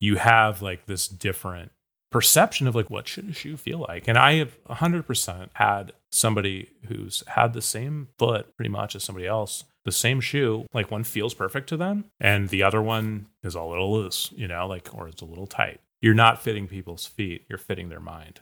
you have like this different perception of like what should a shoe feel like. And I have 100% had somebody who's had the same foot pretty much as somebody else, the same shoe, like one feels perfect to them and the other one is a little loose, you know, like or it's a little tight. You're not fitting people's feet, you're fitting their mind.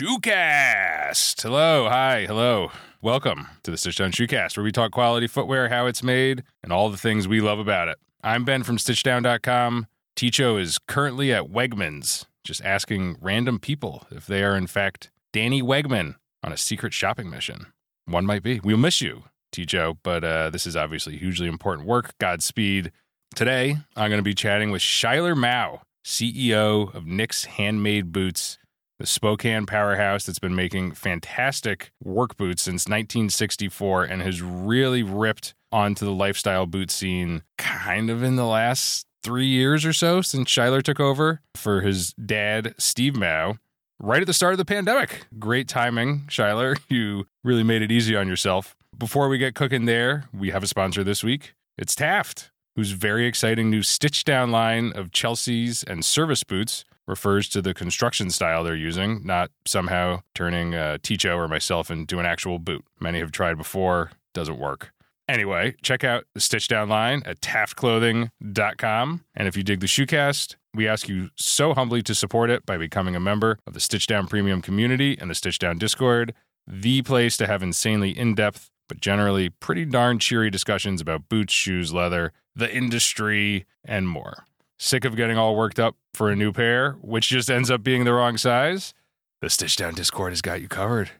Shoecast. Hello, hi, hello. Welcome to the Stitch Down Shoecast, where we talk quality footwear, how it's made, and all the things we love about it. I'm Ben from StitchDown.com. Ticho is currently at Wegmans, just asking random people if they are in fact Danny Wegman on a secret shopping mission. One might be. We'll miss you, Ticho, but uh, this is obviously hugely important work. Godspeed. Today, I'm going to be chatting with Shuyler Mowe, CEO of Nick's Handmade Boots the Spokane powerhouse that's been making fantastic work boots since 1964 and has really ripped onto the lifestyle boot scene kind of in the last three years or so since Shuyler took over for his dad, Steve Mowe, right at the start of the pandemic. Great timing, Shuyler. You really made it easy on yourself. Before we get cooking there, we have a sponsor this week. It's Taft, whose very exciting new stitch down line of Chelsea's and service boots refers to the construction style they're using, not somehow turning uh, Ticho or myself into an actual boot. Many have tried before, doesn't work. Anyway, check out the Stitch Down line at taftclothing.com. And if you dig the shoecast, we ask you so humbly to support it by becoming a member of the Stitch Down Premium community and the Stitch Down Discord, the place to have insanely in depth, but generally pretty darn cheery discussions about boots, shoes, leather, the industry, and more. Sick of getting all worked up for a new pair, which just ends up being the wrong size? The Stitch Down Discord has got you covered.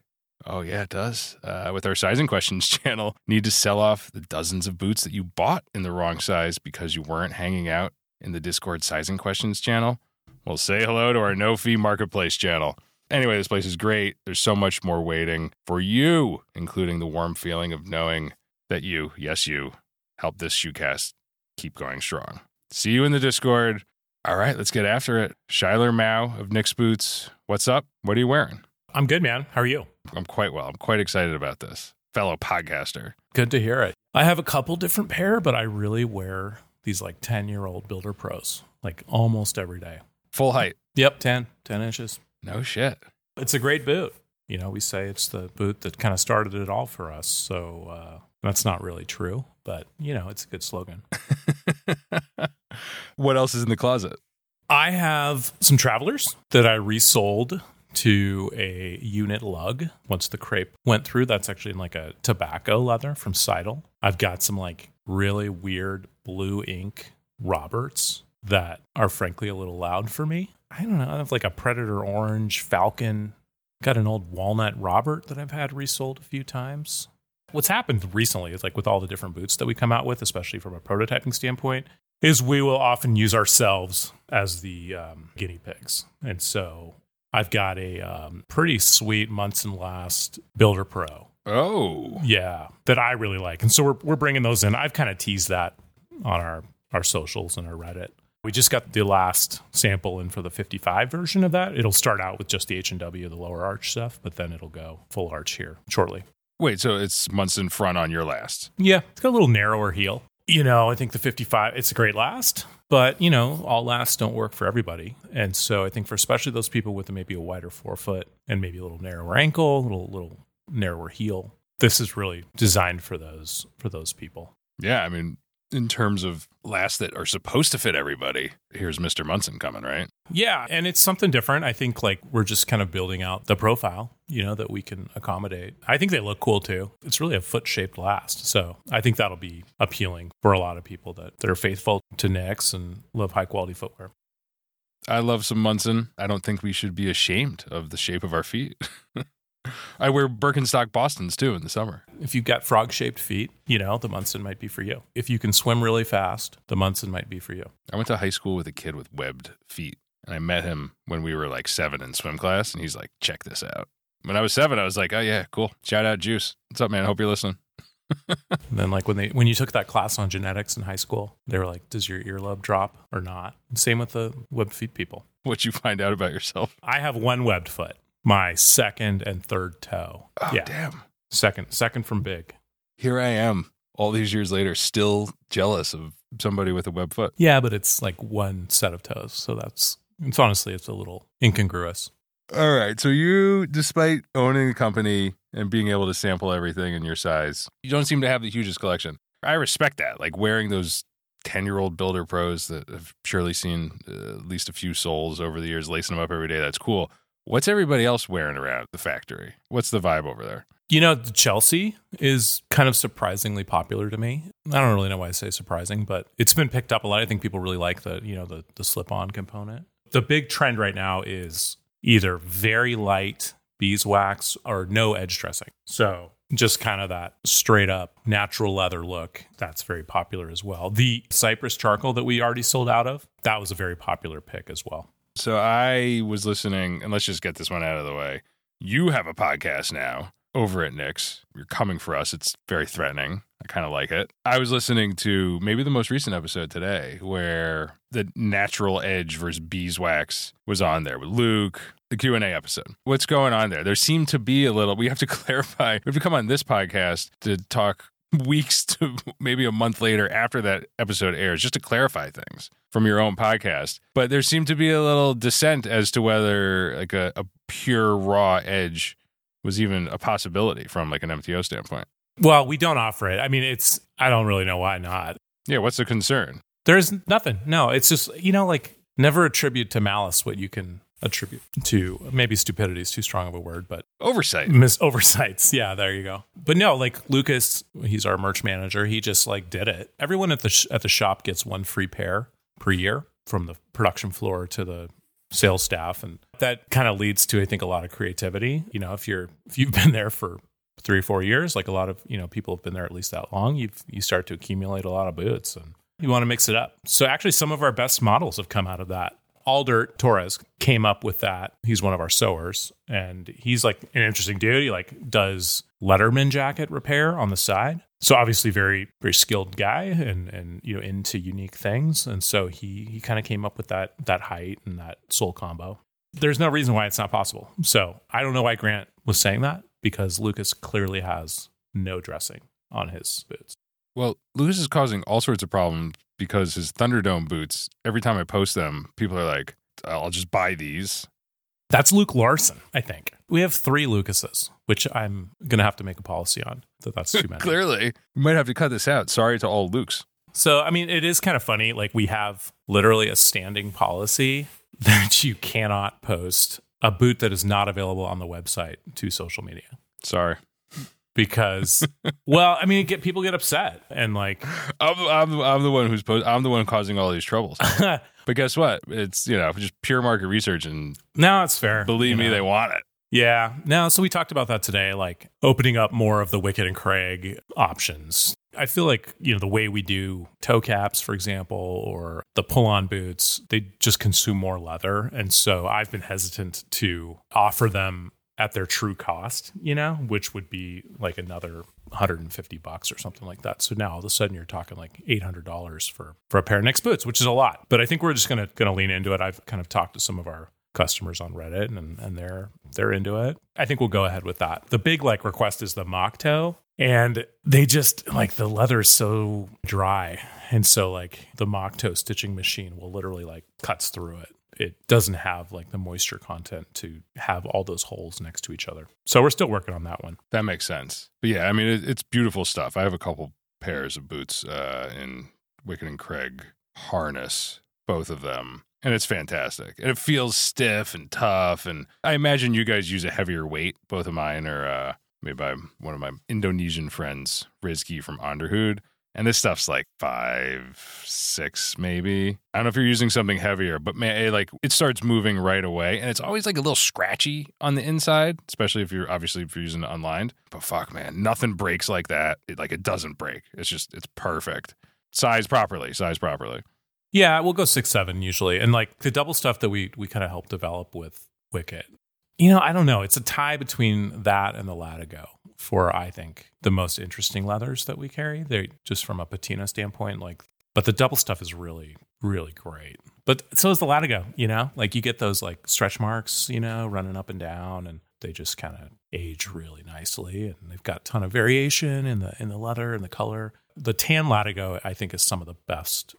Oh, yeah, it does. Uh, with our sizing questions channel, need to sell off the dozens of boots that you bought in the wrong size because you weren't hanging out in the Discord sizing questions channel? Well, say hello to our no fee marketplace channel. Anyway, this place is great. There's so much more waiting for you, including the warm feeling of knowing that you, yes, you, help this shoecast keep going strong. See you in the Discord. All right, let's get after it. Shuyler Mowe of Nick's Boots. What's up? What are you wearing? I'm good, man. How are you? I'm quite well. I'm quite excited about this. Fellow podcaster. Good to hear it. I have a couple different pair, but I really wear these like 10 year old Builder Pros like almost every day. Full height. Yep, 10, 10 inches. No shit. It's a great boot. You know, we say it's the boot that kind of started it all for us. So uh, that's not really true, but you know, it's a good slogan. what else is in the closet? I have some travelers that I resoled to a unit lug once the crepe went through. That's actually in like a tobacco leather from Seidel. I've got some like really weird blue ink Roberts that are frankly a little loud for me. I don't know. I have like a Predator Orange Falcon. Got an old Walnut Robert that I've had resoled a few times. What's happened recently is like with all the different boots that we come out with, especially from a prototyping standpoint, is we will often use ourselves as the um, guinea pigs. And so I've got a um, pretty sweet Munson Last Builder Pro. Oh. Yeah, that I really like. And so we're, we're bringing those in. I've kind of teased that on our, our socials and our Reddit. We just got the last sample in for the 55 version of that. It'll start out with just the H&W, the lower arch stuff, but then it'll go full arch here shortly. Wait, so it's Munson front on your last? Yeah, it's got a little narrower heel. You know, I think the 55, it's a great last, but you know, all lasts don't work for everybody. And so I think for especially those people with maybe a wider forefoot and maybe a little narrower ankle, a little, little narrower heel, this is really designed for those, for those people. Yeah. I mean, in terms of lasts that are supposed to fit everybody, here's Mr. Munson coming, right? Yeah. And it's something different. I think like we're just kind of building out the profile, you know, that we can accommodate. I think they look cool too. It's really a foot shaped last. So I think that'll be appealing for a lot of people that, that are faithful to Nick's and love high quality footwear. I love some Munson. I don't think we should be ashamed of the shape of our feet. I wear Birkenstock Bostons too in the summer. If you've got frog shaped feet, you know, the Munson might be for you. If you can swim really fast, the Munson might be for you. I went to high school with a kid with webbed feet, and I met him when we were like seven in swim class, and he's like, check this out. When I was seven, I was like, oh, yeah, cool. Shout out Juice. What's up, man? I Hope you're listening. and then like when they when you took that class on genetics in high school, they were like, "Does your earlobe drop or not?" Same with the webbed feet people. What'd you find out about yourself? I have one webbed foot my second and third toe. Oh, yeah. damn. Second, second from big. Here I am all these years later still jealous of somebody with a web foot. Yeah, but it's like one set of toes. So that's, it's honestly, it's a little incongruous. All right. So you, despite owning a company and being able to sample everything in your size, you don't seem to have the hugest collection. I respect that. Like wearing those 10 year old builder pros that have surely seen uh, at least a few soles over the years, lacing them up every day. That's cool. What's everybody else wearing around the factory? What's the vibe over there? You know, Chelsea is kind of surprisingly popular to me. I don't really know why I say surprising, but it's been picked up a lot. I think people really like the, you know, the the slip-on component. The big trend right now is either very light beeswax or no edge dressing. So just kind of that straight up natural leather look. That's very popular as well. The cypress charcoal that we already sold out of, that was a very popular pick as well. So I was listening, and let's just get this one out of the way. You have a podcast now over at Nick's. You're coming for us. It's very threatening. I kind of like it. I was listening to maybe the most recent episode today where the natural edge versus beeswax was on there with Luke, the Q&A episode. What's going on there? There seemed to be a little we have to clarify. We have to come on this podcast to talk weeks to maybe a month later after that episode airs just to clarify things from your own podcast. But there seemed to be a little dissent as to whether like a, a pure raw edge was even a possibility from like an MTO standpoint. Well, we don't offer it. I mean, it's I don't really know why not. Yeah, what's the concern? There's nothing. No, it's just you know like never attribute to malice what you can attribute to maybe stupidity is too strong of a word, but Oversight. Miss oversights. Yeah, there you go. But no, like Lucas, he's our merch manager. He just like did it. Everyone at the sh- at the shop gets one free pair per year from the production floor to the sales staff and that kind of leads to I think a lot of creativity. You know, if you're if you've been there for 3 or 4 years, like a lot of, you know, people have been there at least that long, you you start to accumulate a lot of boots and you want to mix it up. So actually some of our best models have come out of that. Aldert Torres came up with that. He's one of our sewers, and he's like an interesting dude. He like does Letterman jacket repair on the side. So obviously very very skilled guy and and you know into unique things. And so he he kind of came up with that that height and that sole combo. There's no reason why it's not possible. So I don't know why Grant was saying that because Lucas clearly has no dressing on his boots. Well, Lucas is causing all sorts of problems because his Thunderdome boots, every time I post them, people are like, I'll just buy these. That's Luke Larson, I think. We have three Lucases, which I'm going to have to make a policy on that that's too many. Clearly. We might have to cut this out. Sorry to all Lukes. So, I mean, it is kind of funny. Like, we have literally a standing policy that you cannot post a boot that is not available on the website to social media Sorry. because, well, I mean, get people get upset and like, I'm, I'm, I'm the one who's post- I'm the one causing all these troubles. but guess what? It's, you know, just pure market research and no, it's fair. believe me, know. they want it. Yeah. Now, so we talked about that today, like opening up more of the Wickett and Craig options. I feel like, you know, the way we do toe caps, for example, or the pull on boots, they just consume more leather. And so I've been hesitant to offer them at their true cost, you know, which would be like another 150 bucks or something like that. So now all of a sudden you're talking like $800 for for a pair of Nicks boots, which is a lot. But I think we're just going to going to lean into it. I've kind of talked to some of our customers on Reddit and and they're they're into it. I think we'll go ahead with that. The big like request is the mock toe and they just like the leather is so dry and so like the mock toe stitching machine will literally like cuts through it. It doesn't have like the moisture content to have all those holes next to each other. So we're still working on that one. That makes sense. But yeah, I mean, it, it's beautiful stuff. I have a couple pairs of boots uh, in Wickett and Craig harness, both of them. And it's fantastic. And it feels stiff and tough. And I imagine you guys use a heavier weight. Both of mine are uh, made by one of my Indonesian friends, Rizky from Onderhood. And this stuff's like five, six, maybe. I don't know if you're using something heavier, but man, it, like it starts moving right away, and it's always like a little scratchy on the inside, especially if you're obviously if you're using it unlined. But fuck, man, nothing breaks like that. It, like it doesn't break. It's just it's perfect. Size properly. Size properly. Yeah, we'll go six seven usually, and like the double stuff that we we kind of helped develop with Wickett. You know, I don't know. It's a tie between that and the Latigo for I think the most interesting leathers that we carry. They just from a patina standpoint, like. But the double stuff is really really great. But so is the Latigo. You know, like you get those like stretch marks, you know, running up and down, and they just kind of age really nicely, and they've got a ton of variation in the in the leather and the color. The tan Latigo, I think, is some of the best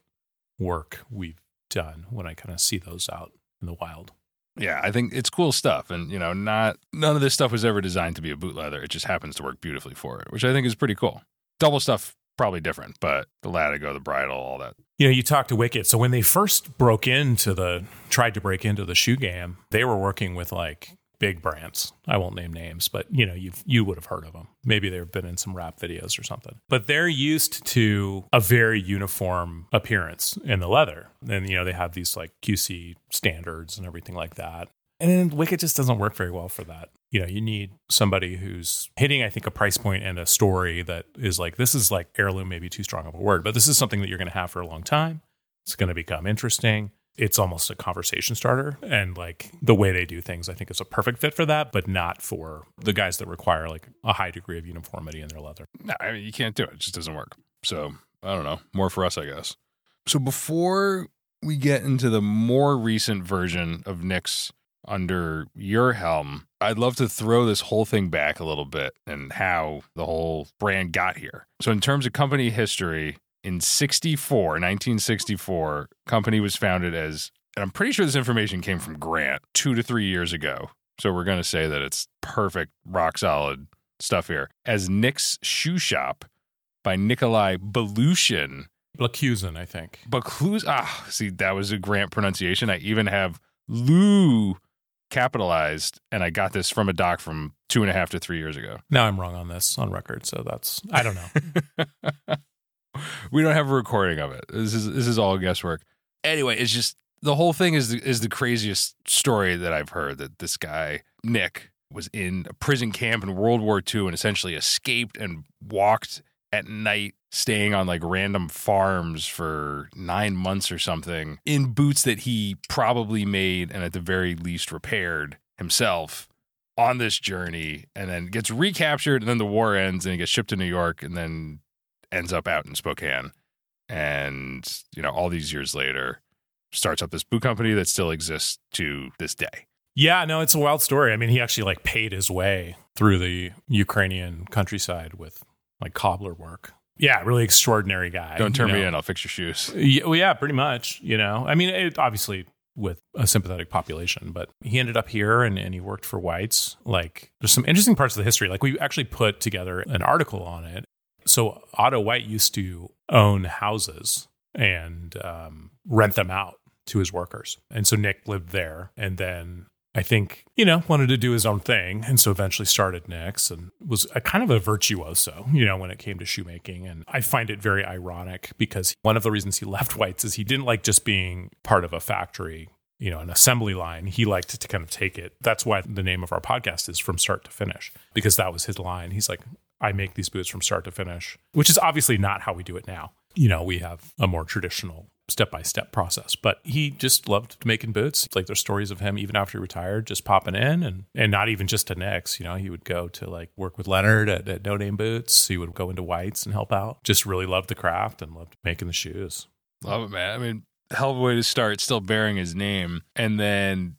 work we've done when I kind of see those out in the wild. Yeah, I think it's cool stuff, and you know, not none of this stuff was ever designed to be a boot leather. It just happens to work beautifully for it, which I think is pretty cool. Double stuff probably different, but the Latigo, the bridle, all that. You know, you talk to Wickett. So when they first broke into the, tried to break into the shoe game, they were working with like big brands. I won't name names, but you know, you you would have heard of them. Maybe they've been in some rap videos or something. But they're used to a very uniform appearance in the leather. And you know, they have these like QC standards and everything like that. And Wickett just doesn't work very well for that. You know, you need somebody who's hitting, I think, a price point and a story that is like, this is like heirloom, maybe too strong of a word, but this is something that you're going to have for a long time. It's going to become interesting it's almost a conversation starter. And like the way they do things, I think is a perfect fit for that, but not for the guys that require like a high degree of uniformity in their leather. No, I mean, you can't do it. It just doesn't work. So I don't know. More for us, I guess. So before we get into the more recent version of Nick's under your helm, I'd love to throw this whole thing back a little bit and how the whole brand got here. So, in terms of company history, in 64, 1964, company was founded as, and I'm pretty sure this information came from Grant two to three years ago. So we're going to say that it's perfect, rock solid stuff here. As Nick's Shoe Shop by Nikolai Belushin. Bakusin, I think. Bakluz. Ah, see, that was a Grant pronunciation. I even have Lou capitalized, and I got this from a doc from two and a half to three years ago. Now I'm wrong on this on record, so that's I don't know. we don't have a recording of it. This is this is all guesswork. Anyway, it's just the whole thing is the, is the craziest story that I've heard. That this guy Nick was in a prison camp in World War II and essentially escaped and walked at night, staying on like random farms for nine months or something in boots that he probably made and at the very least repaired himself on this journey and then gets recaptured and then the war ends and he gets shipped to New York and then ends up out in Spokane. And, you know, all these years later, starts up this boot company that still exists to this day. Yeah, no, it's a wild story. I mean, he actually like paid his way through the Ukrainian countryside with like cobbler work. Yeah, really extraordinary guy. Don't turn me know. in, I'll fix your shoes. Yeah, well, yeah, pretty much. You know, I mean, it, obviously with a sympathetic population, but he ended up here and, and he worked for whites. Like, there's some interesting parts of the history. Like, we actually put together an article on it so Otto White used to own houses and um, rent them out to his workers. And so Nick lived there. And then I think, you know, wanted to do his own thing. And so eventually started Nick's and was a kind of a virtuoso, you know, when it came to shoemaking. And I find it very ironic because one of the reasons he left White's is he didn't like just being part of a factory you know, an assembly line. He liked to kind of take it. That's why the name of our podcast is From Start to Finish, because that was his line. He's like, I make these boots from start to finish, which is obviously not how we do it now. You know, we have a more traditional step by step process, but he just loved making boots. Like there's stories of him even after he retired, just popping in and, and not even just to Nick's, you know, he would go to like work with Leonard at, at No Name Boots. He would go into Whites and help out. Just really loved the craft and loved making the shoes. Love it, man. I mean, hell of a way to start, still bearing his name. And then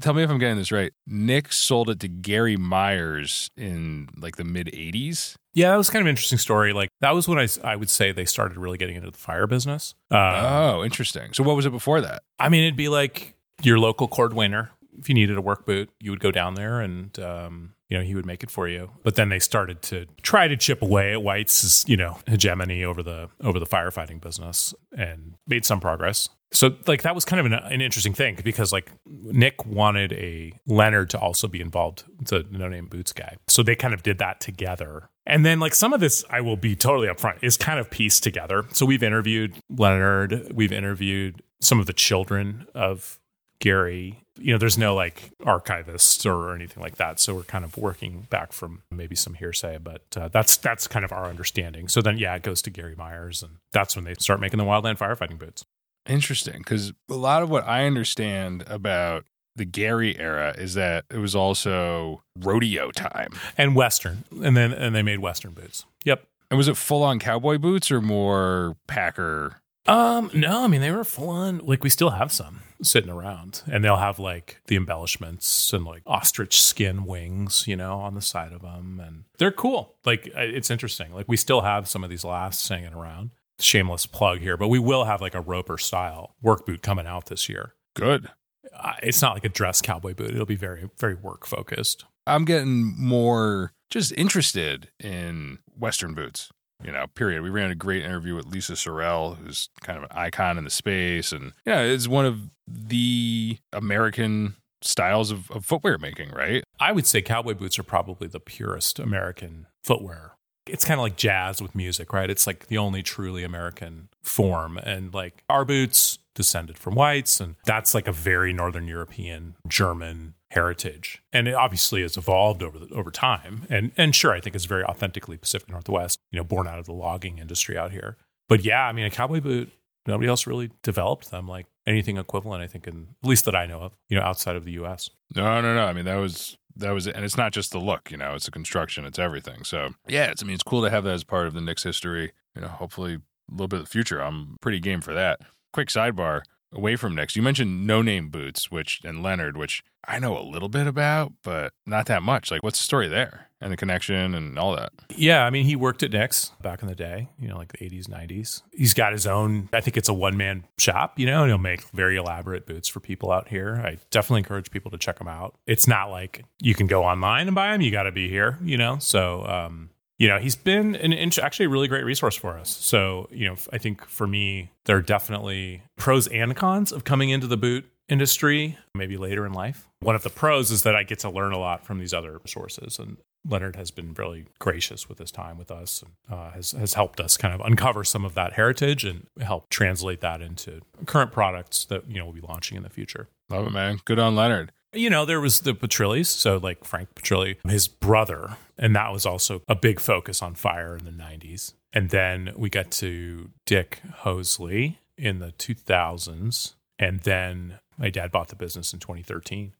tell me if I'm getting this right. Nick sold it to Gary Myers in like the mid 80s. Yeah, that was kind of an interesting story. Like that was when I, I would say they started really getting into the fire business. Uh, oh, interesting. So what was it before that? I mean, it'd be like your local cordwainer. If you needed a work boot, you would go down there and um, you know he would make it for you. But then they started to try to chip away at White's you know hegemony over the over the firefighting business and made some progress. So like that was kind of an, an, interesting thing because like Nick wanted a Leonard to also be involved. It's a no name boots guy. So they kind of did that together. And then like some of this, I will be totally upfront, is kind of pieced together. So we've interviewed Leonard, we've interviewed some of the children of Gary. You know, there's no like archivists or anything like that. So we're kind of working back from maybe some hearsay, but uh, that's that's kind of our understanding. So then, yeah, it goes to Gary Myers, and that's when they start making the wildland firefighting boots. Interesting, because a lot of what I understand about the Gary era is that it was also rodeo time and Western, and then and they made Western boots. Yep. And was it full on cowboy boots or more packer Um, no, I mean they were full on. Like we still have some sitting around, and they'll have like the embellishments and like ostrich skin wings, you know, on the side of them, and they're cool. Like it's interesting. Like we still have some of these lasts hanging around. Shameless plug here, but we will have like a Roper style work boot coming out this year. Good. Uh, it's not like a dress cowboy boot. It'll be very, very work focused. I'm getting more just interested in Western boots you know, period. We ran a great interview with Lisa Sorrell, who's kind of an icon in the space. And yeah, it's one of the American styles of, of footwear making, right? I would say cowboy boots are probably the purest American footwear. It's kind of like jazz with music, right? It's like the only truly American form. And like our boots descended from whites, and that's like a very Northern European, German heritage. And it obviously has evolved over the, over time. And and sure, I think it's very authentically Pacific Northwest, you know, born out of the logging industry out here. But yeah, I mean, a cowboy boot, nobody else really developed them like anything equivalent, I think, in at least that I know of, you know, outside of the US. No, no, no. I mean, that was that was and it's not just the look, you know, it's the construction, it's everything. So yeah, it's I mean it's cool to have that as part of the Nicks history. You know, hopefully a little bit of the future. I'm pretty game for that. Quick sidebar away from Nicks. You mentioned no name boots, which and Leonard, which I know a little bit about, but not that much. Like, what's the story there and the connection and all that? Yeah, I mean, he worked at Nicks back in the day, you know, like the 80s, 90s. He's got his own, I think it's a one man shop, you know, and he'll make very elaborate boots for people out here. I definitely encourage people to check them out. It's not like you can go online and buy them, you got to be here, you know? So, um, you know, he's been an actually a really great resource for us. So, you know, I think for me, there are definitely pros and cons of coming into the boot industry, maybe later in life. One of the pros is that I get to learn a lot from these other sources. And Leonard has been really gracious with his time with us and uh, has, has helped us kind of uncover some of that heritage and help translate that into current products that, you know, we'll be launching in the future. Love it, man. Good on Leonard. You know, there was the Petrillis, so like Frank Petrilli, his brother, and that was also a big focus on fire in the 90s. And then we got to Dick Hosley in the 2000s, and then my dad bought the business in 2013.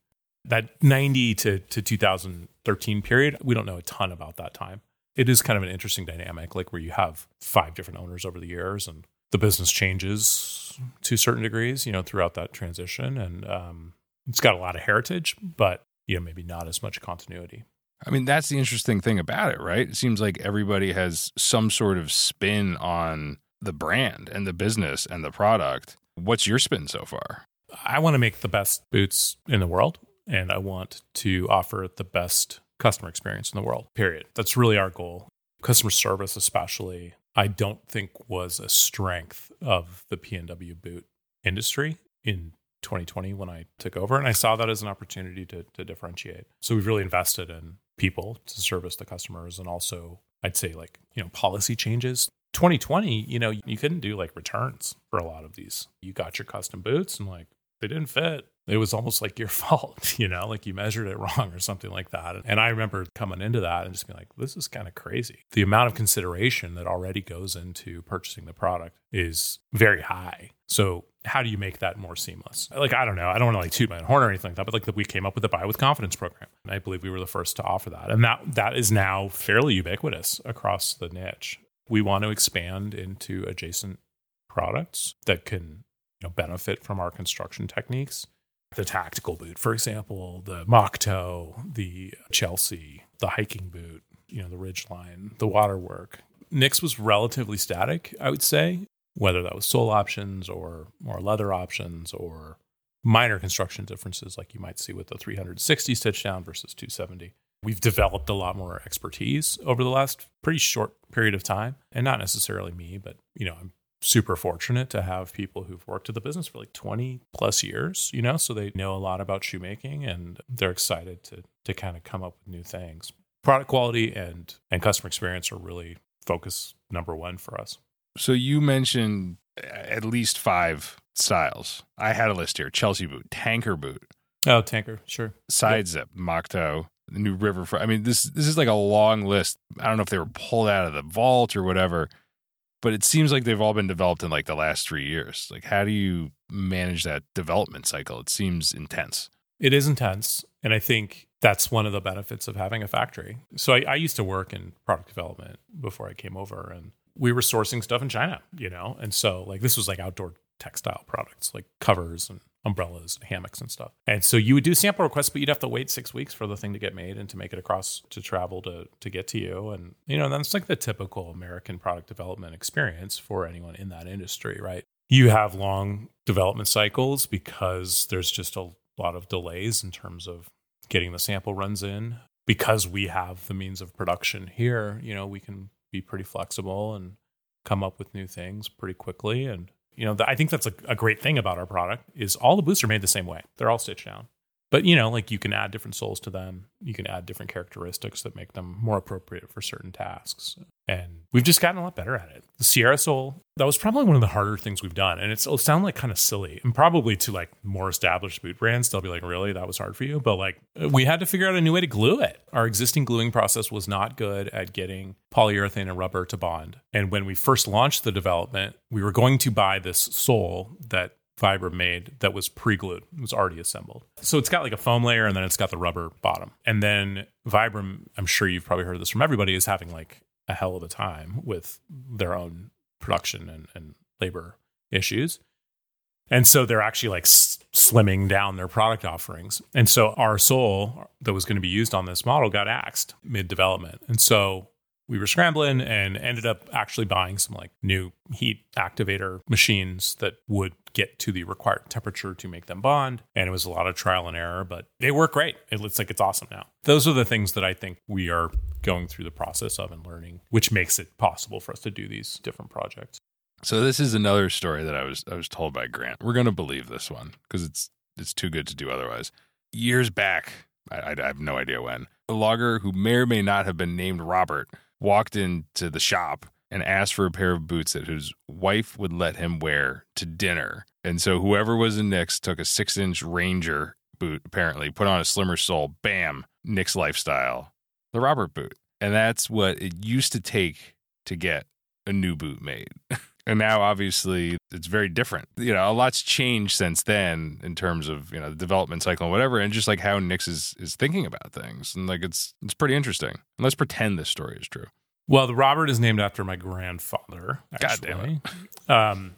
That 90 to, to 2013 period, we don't know a ton about that time. It is kind of an interesting dynamic, like where you have five different owners over the years and the business changes to certain degrees, you know, throughout that transition. And um, it's got a lot of heritage, but you know, maybe not as much continuity. I mean, that's the interesting thing about it, right? It seems like everybody has some sort of spin on the brand and the business and the product. What's your spin so far? I want to make the best boots in the world and I want to offer the best customer experience in the world. Period. That's really our goal. Customer service especially I don't think was a strength of the PNW boot industry in 2020 when I took over. And I saw that as an opportunity to, to differentiate. So we've really invested in people to service the customers and also, I'd say, like, you know, policy changes. 2020, you know, you couldn't do like returns for a lot of these. You got your custom boots and like they didn't fit. It was almost like your fault, you know, like you measured it wrong or something like that. And I remember coming into that and just being like, this is kind of crazy. The amount of consideration that already goes into purchasing the product is very high. So how do you make that more seamless? Like, I don't know. I don't want to like toot my own horn or anything like that, but like we came up with the buy with confidence program. And I believe we were the first to offer that. And that that is now fairly ubiquitous across the niche. We want to expand into adjacent products that can you know, benefit from our construction techniques. The tactical boot, for example, the mock toe, the Chelsea, the hiking boot, you know, the Ridgeline, the waterwork. Nicks was relatively static, I would say whether that was sole options or more leather options or minor construction differences like you might see with the 360 stitch down versus 270. We've developed a lot more expertise over the last pretty short period of time. And not necessarily me, but you know, I'm super fortunate to have people who've worked at the business for like 20 plus years, you know, so they know a lot about shoemaking and they're excited to to kind of come up with new things. Product quality and and customer experience are really focus number 1 for us. So you mentioned uh, at least five styles. I had a list here: Chelsea boot, tanker boot. Oh, tanker, sure. Side yep. zip, mock toe, the new river. I mean, this this is like a long list. I don't know if they were pulled out of the vault or whatever, but it seems like they've all been developed in like the last three years. Like, how do you manage that development cycle? It seems intense. It is intense, and I think that's one of the benefits of having a factory. So I, I used to work in product development before I came over, and we were sourcing stuff in China, you know? And so like this was like outdoor textile products, like covers and umbrellas and hammocks and stuff. And so you would do sample requests, but you'd have to wait six weeks for the thing to get made and to make it across to travel to to get to you. And you know, that's like the typical American product development experience for anyone in that industry, right? You have long development cycles because there's just a lot of delays in terms of getting the sample runs in. Because we have the means of production here, you know, we can be pretty flexible and come up with new things pretty quickly and you know, I think that's a, a, great thing about our product is all the boots are made the same way. They're all stitched down. But you know, like you can add different soles to them. You can add different characteristics that make them more appropriate for certain tasks. And we've just gotten a lot better at it. The Sierra sole, that was probably one of the harder things we've done. And it'll sound like kind of silly. And probably to like more established boot brands, they'll be like, really? That was hard for you? But like we had to figure out a new way to glue it. Our existing gluing process was not good at getting polyurethane and rubber to bond. And when we first launched the development, we were going to buy this sole that Vibram made that was pre-glued. It was already assembled. So it's got like a foam layer and then it's got the rubber bottom. And then Vibram, I'm sure you've probably heard this from everybody, is having like a hell of a time with their own production and, and labor issues. And so they're actually like s- slimming down their product offerings. And so our sole that was going to be used on this model got axed mid development. And so we were scrambling and ended up actually buying some like new heat activator machines that would get to the required temperature to make them bond. And it was a lot of trial and error, but they work great. It looks like it's awesome now. Those are the things that I think we are going through the process of and learning, which makes it possible for us to do these different projects. So this is another story that I was I was told by Grant. We're going to believe this one because it's it's too good to do otherwise. Years back, I, I have no idea when, a logger who may or may not have been named Robert walked into the shop and asked for a pair of boots that his wife would let him wear to dinner. And so whoever was in Nick's took a six inch Ranger boot, apparently, put on a slimmer sole, bam, Nick's lifestyle, the Robert boot. And that's what it used to take to get a new boot made. and now obviously it's very different. You know, a lot's changed since then in terms of, you know, the development cycle and whatever, and just like how Nick's is is thinking about things. And like it's it's pretty interesting. And let's pretend this story is true. Well, the Robert is named after my grandfather. Actually. God damn it. Um,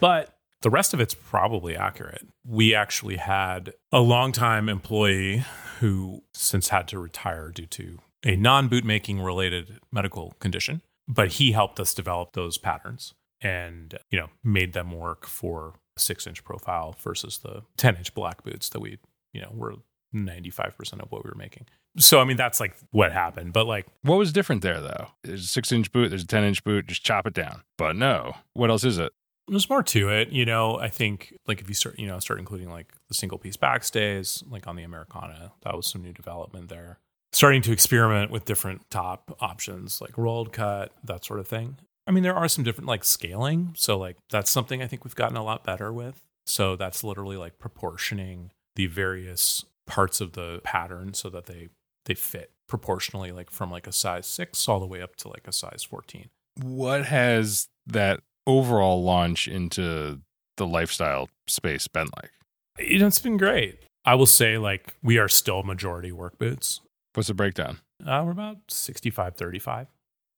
but the rest of it's probably accurate. We actually had a longtime employee who since had to retire due to a non bootmaking related medical condition, but he helped us develop those patterns and you know made them work for a six inch profile versus the 10 inch black boots that we you know were 95% of what we were making. So i mean that's like what happened but like what was different there though? There's a six inch boot there's a 10 inch boot just chop it down. But no. What else is it? There's more to it you know? I think like if you start you know start including like the single piece backstays like on the americana that was some new development there. Starting to experiment with different top options like rolled cut that sort of thing. I mean, there are some different like scaling. So, like, that's something I think we've gotten a lot better with. So, that's literally like proportioning the various parts of the pattern so that they they fit proportionally like from like a size 6 all the way up to like a size 14 what has that overall launch into the lifestyle space been like? You know it's been great. I will say like we are still majority work boots. What's the breakdown? Uh, we're about 65 35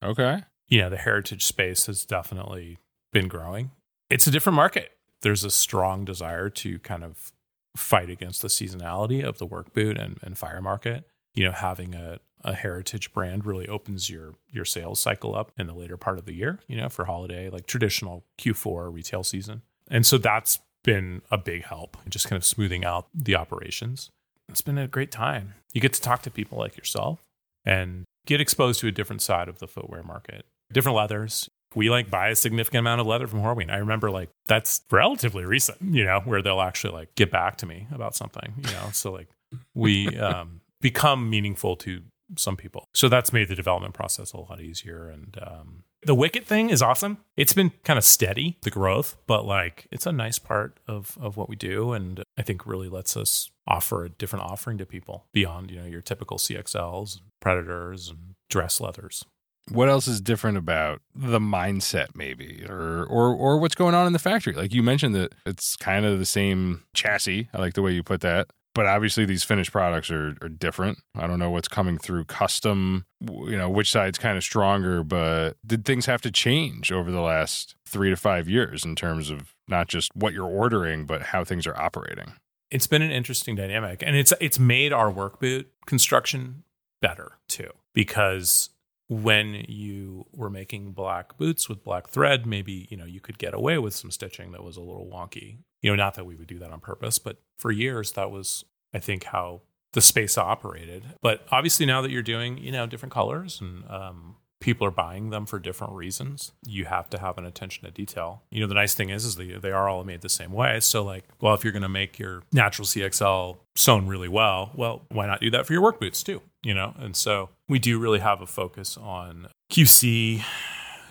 okay. You know, the heritage space has definitely been growing. It's a different market. There's a strong desire to kind of fight against the seasonality of the work boot and, and fire market. You know, having a, a heritage brand really opens your your sales cycle up in the later part of the year, you know, for holiday, like traditional Q4 retail season. And so that's been a big help, just kind of smoothing out the operations. It's been a great time. You get to talk to people like yourself and get exposed to a different side of the footwear market different leathers. We like buy a significant amount of leather from Horween. I remember like that's relatively recent, you know, where they'll actually like get back to me about something, you know. So like we um, become meaningful to some people. So that's made the development process a lot easier. And um, the Wickett thing is awesome. It's been kind of steady, the growth, but like it's a nice part of of what we do, and I think really lets us offer a different offering to people beyond you know your typical CXLs, Predators, and dress leathers what else is different about the mindset maybe or or or what's going on in the factory like you mentioned that it's kind of the same chassis i like the way you put that but obviously these finished products are, are different. I don't know what's coming through custom, you know, which side's kind of stronger, but did things have to change over the last three to five years in terms of not just what you're ordering, but how things are operating? It's been an interesting dynamic and it's it's made our work boot construction better too because when you were making black boots with black thread, maybe, you know, you could get away with some stitching that was a little wonky. You know, not that we would do that on purpose, but for years that was I think how the space operated. But obviously now that you're doing, you know, different colors and um, people are buying them for different reasons, you have to have an attention to detail. You know, the nice thing is, is they, they are all made the same way. So like, well, if you're going to make your natural CXL sewn really well, well, why not do that for your work boots too? You know, and so we do really have a focus on QC.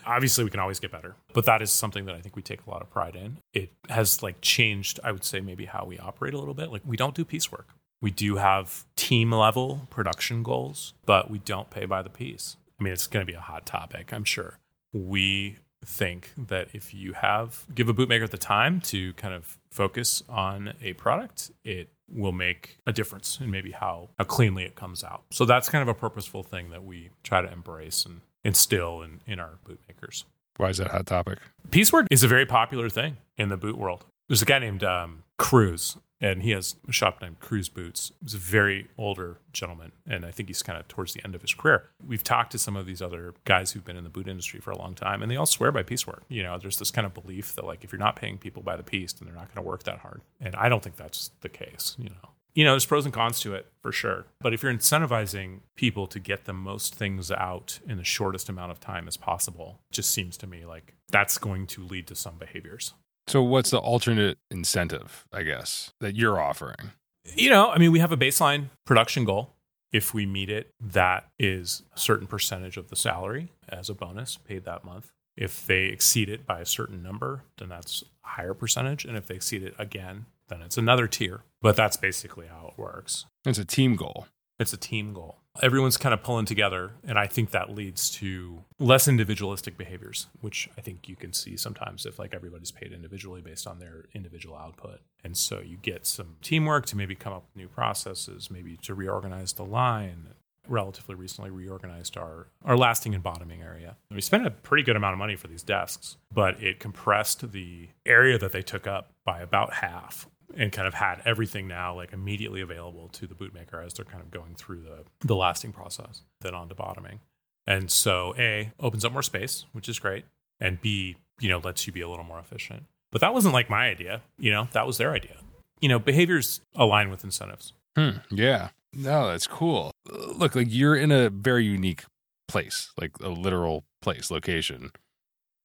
Obviously, we can always get better, but that is something that I think we take a lot of pride in. It has like changed, I would say, maybe how we operate a little bit. Like, we don't do piecework. We do have team level production goals, but we don't pay by the piece. I mean, it's going to be a hot topic, I'm sure. We think that if you have give a bootmaker the time to kind of focus on a product, it will make a difference in maybe how, how cleanly it comes out. So that's kind of a purposeful thing that we try to embrace and instill in, in our bootmakers. Why is that a hot topic? Piecework is a very popular thing in the boot world. There's a guy named um, Cruz and he has a shop named Cruz Boots. He's a very older gentleman, and I think he's kind of towards the end of his career. We've talked to some of these other guys who've been in the boot industry for a long time, and they all swear by piecework. You know, there's this kind of belief that like if you're not paying people by the piece, then they're not going to work that hard. And I don't think that's the case. You know, you know, there's pros and cons to it for sure. But if you're incentivizing people to get the most things out in the shortest amount of time as possible, just seems to me like that's going to lead to some behaviors. So, what's the alternate incentive, I guess, that you're offering? You know, I mean, we have a baseline production goal. If we meet it, that is a certain percentage of the salary as a bonus paid that month. If they exceed it by a certain number, then that's a higher percentage. And if they exceed it again, then it's another tier. But that's basically how it works. It's a team goal. It's a team goal everyone's kind of pulling together and i think that leads to less individualistic behaviors which i think you can see sometimes if like everybody's paid individually based on their individual output and so you get some teamwork to maybe come up with new processes maybe to reorganize the line relatively recently reorganized our, our lasting and bottoming area. We spent a pretty good amount of money for these desks, but it compressed the area that they took up by about half and kind of had everything now like immediately available to the bootmaker as they're kind of going through the, the lasting process, then on to bottoming. And so A opens up more space, which is great. And B, you know, lets you be a little more efficient. But that wasn't like my idea, you know, that was their idea. You know, behaviors align with incentives. Hmm, yeah. No, that's cool. Look, like you're in a very unique place, like a literal place, location.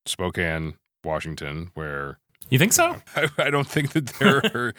Spokane, Washington, where you think so? I, I don't think that there are.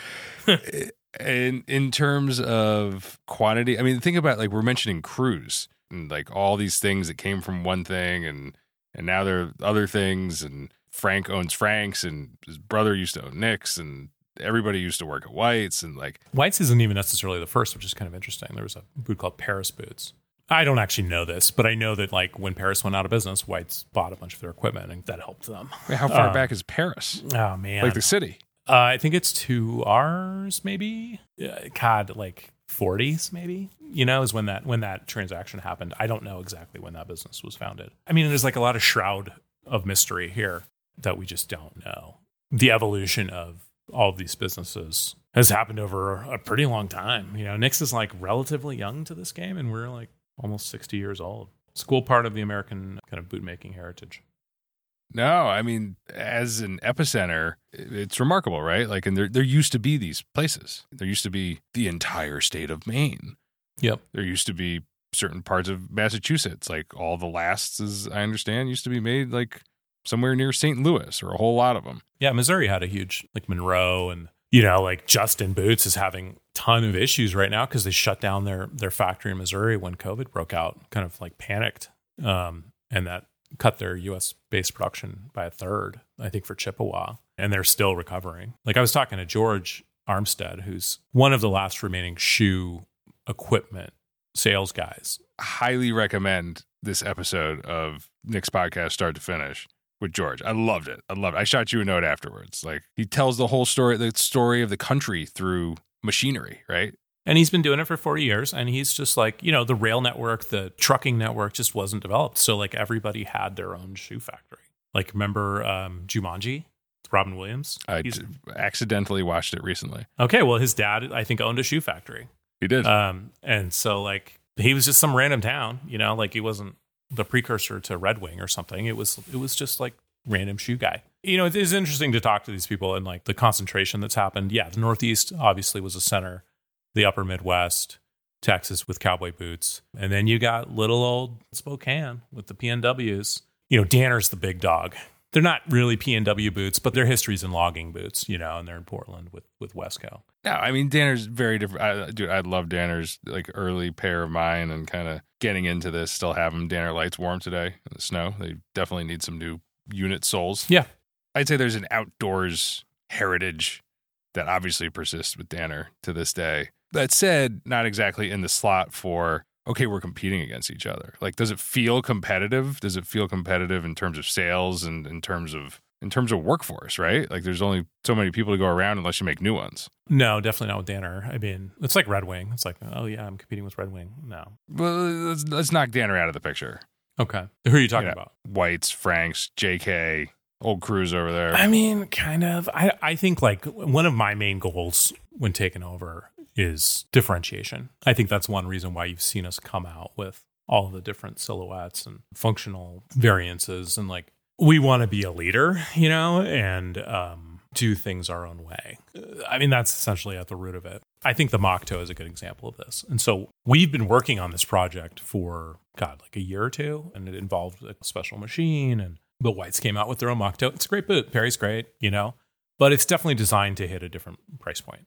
in in terms of quantity, I mean, think about like we're mentioning Cruz and like all these things that came from one thing, and and now there are other things, and Frank owns Frank's, and his brother used to own Nick's, and everybody used to work at White's, and like White's isn't even necessarily the first, which is kind of interesting. There was a boot called Paris Boots, I don't actually know this, but I know that like when Paris went out of business, White's bought a bunch of their equipment and that helped them. Wait, how far uh, back is Paris? Oh man, like the city. Uh, I think it's two hours, maybe. Uh, God, like forties, maybe. You know, is when that when that transaction happened. I don't know exactly when that business was founded. I mean, there's like a lot of shroud of mystery here that we just don't know. The evolution of all of these businesses has happened over a pretty long time. You know, Nicks is like relatively young to this game, and we're like almost 60 years old. Cool part of the American kind of bootmaking heritage. No, I mean, as an epicenter, it's remarkable, right? Like, and there, there used to be these places. There used to be the entire state of Maine. Yep. There used to be certain parts of Massachusetts, like all the lasts, as I understand, used to be made like somewhere near St. Louis or a whole lot of them. Yeah, Missouri had a huge, like Monroe and you know, like Justin Boots is having ton of issues right now because they shut down their their factory in Missouri when COVID broke out, kind of like panicked, um, and that cut their U.S. based production by a third, I think, for Chippewa, and they're still recovering. Like I was talking to George Armstead, who's one of the last remaining shoe equipment sales guys. Highly recommend this episode of Nick's podcast, start to finish with George. I loved it. I loved it. I shot you a note afterwards. Like he tells the whole story, the story of the country through machinery, right? And he's been doing it for 40 years. And he's just like, you know, the rail network, the trucking network just wasn't developed. So, like, everybody had their own shoe factory. Like, remember um, Jumanji? Robin Williams? I accidentally watched it recently. Okay. Well, his dad, I think, owned a shoe factory. He did. Um, and so, like, he was just some random town, you know, like he wasn't the precursor to Red Wing or something. It was, it was just like random shoe guy. You know, it is interesting to talk to these people and like the concentration that's happened. Yeah, the Northeast obviously was a center, the upper Midwest, Texas with cowboy boots. And then you got little old Spokane with the PNWs. You know, Danner's the big dog. They're not really PNW boots, but their history's in logging boots, you know, and they're in Portland with, with Wesco. No, I mean Danner's very different. I, dude, I love Danner's like early pair of mine, and kind of getting into this. Still have them. Danner lights warm today in the snow. They definitely need some new unit soles. Yeah. I'd say there's an outdoors heritage that obviously persists with Danner to this day. That said, not exactly in the slot for okay, we're competing against each other. Like, does it feel competitive? Does it feel competitive in terms of sales and in terms of in terms of workforce? Right? Like, there's only so many people to go around unless you make new ones. No, definitely not with Danner. I mean, it's like Red Wing. It's like, oh yeah, I'm competing with Red Wing. No. Well, let's, let's knock Danner out of the picture. Okay. Who are you talking Yeah. about? Whites, Franks, JK, old Cruz over there. I mean, kind of. I, I think like one of my main goals when taking over is differentiation. I think that's one reason why you've seen us come out with all the different silhouettes and functional variances and like we want to be a leader, you know, and um, do things our own way. I mean, that's essentially at the root of it. I think the mock toe is a good example of this. And so we've been working on this project for, God, like a year or two, and it involved a special machine. And the Whites came out with their own mock toe. It's a great boot. Perry's great, you know, but it's definitely designed to hit a different price point.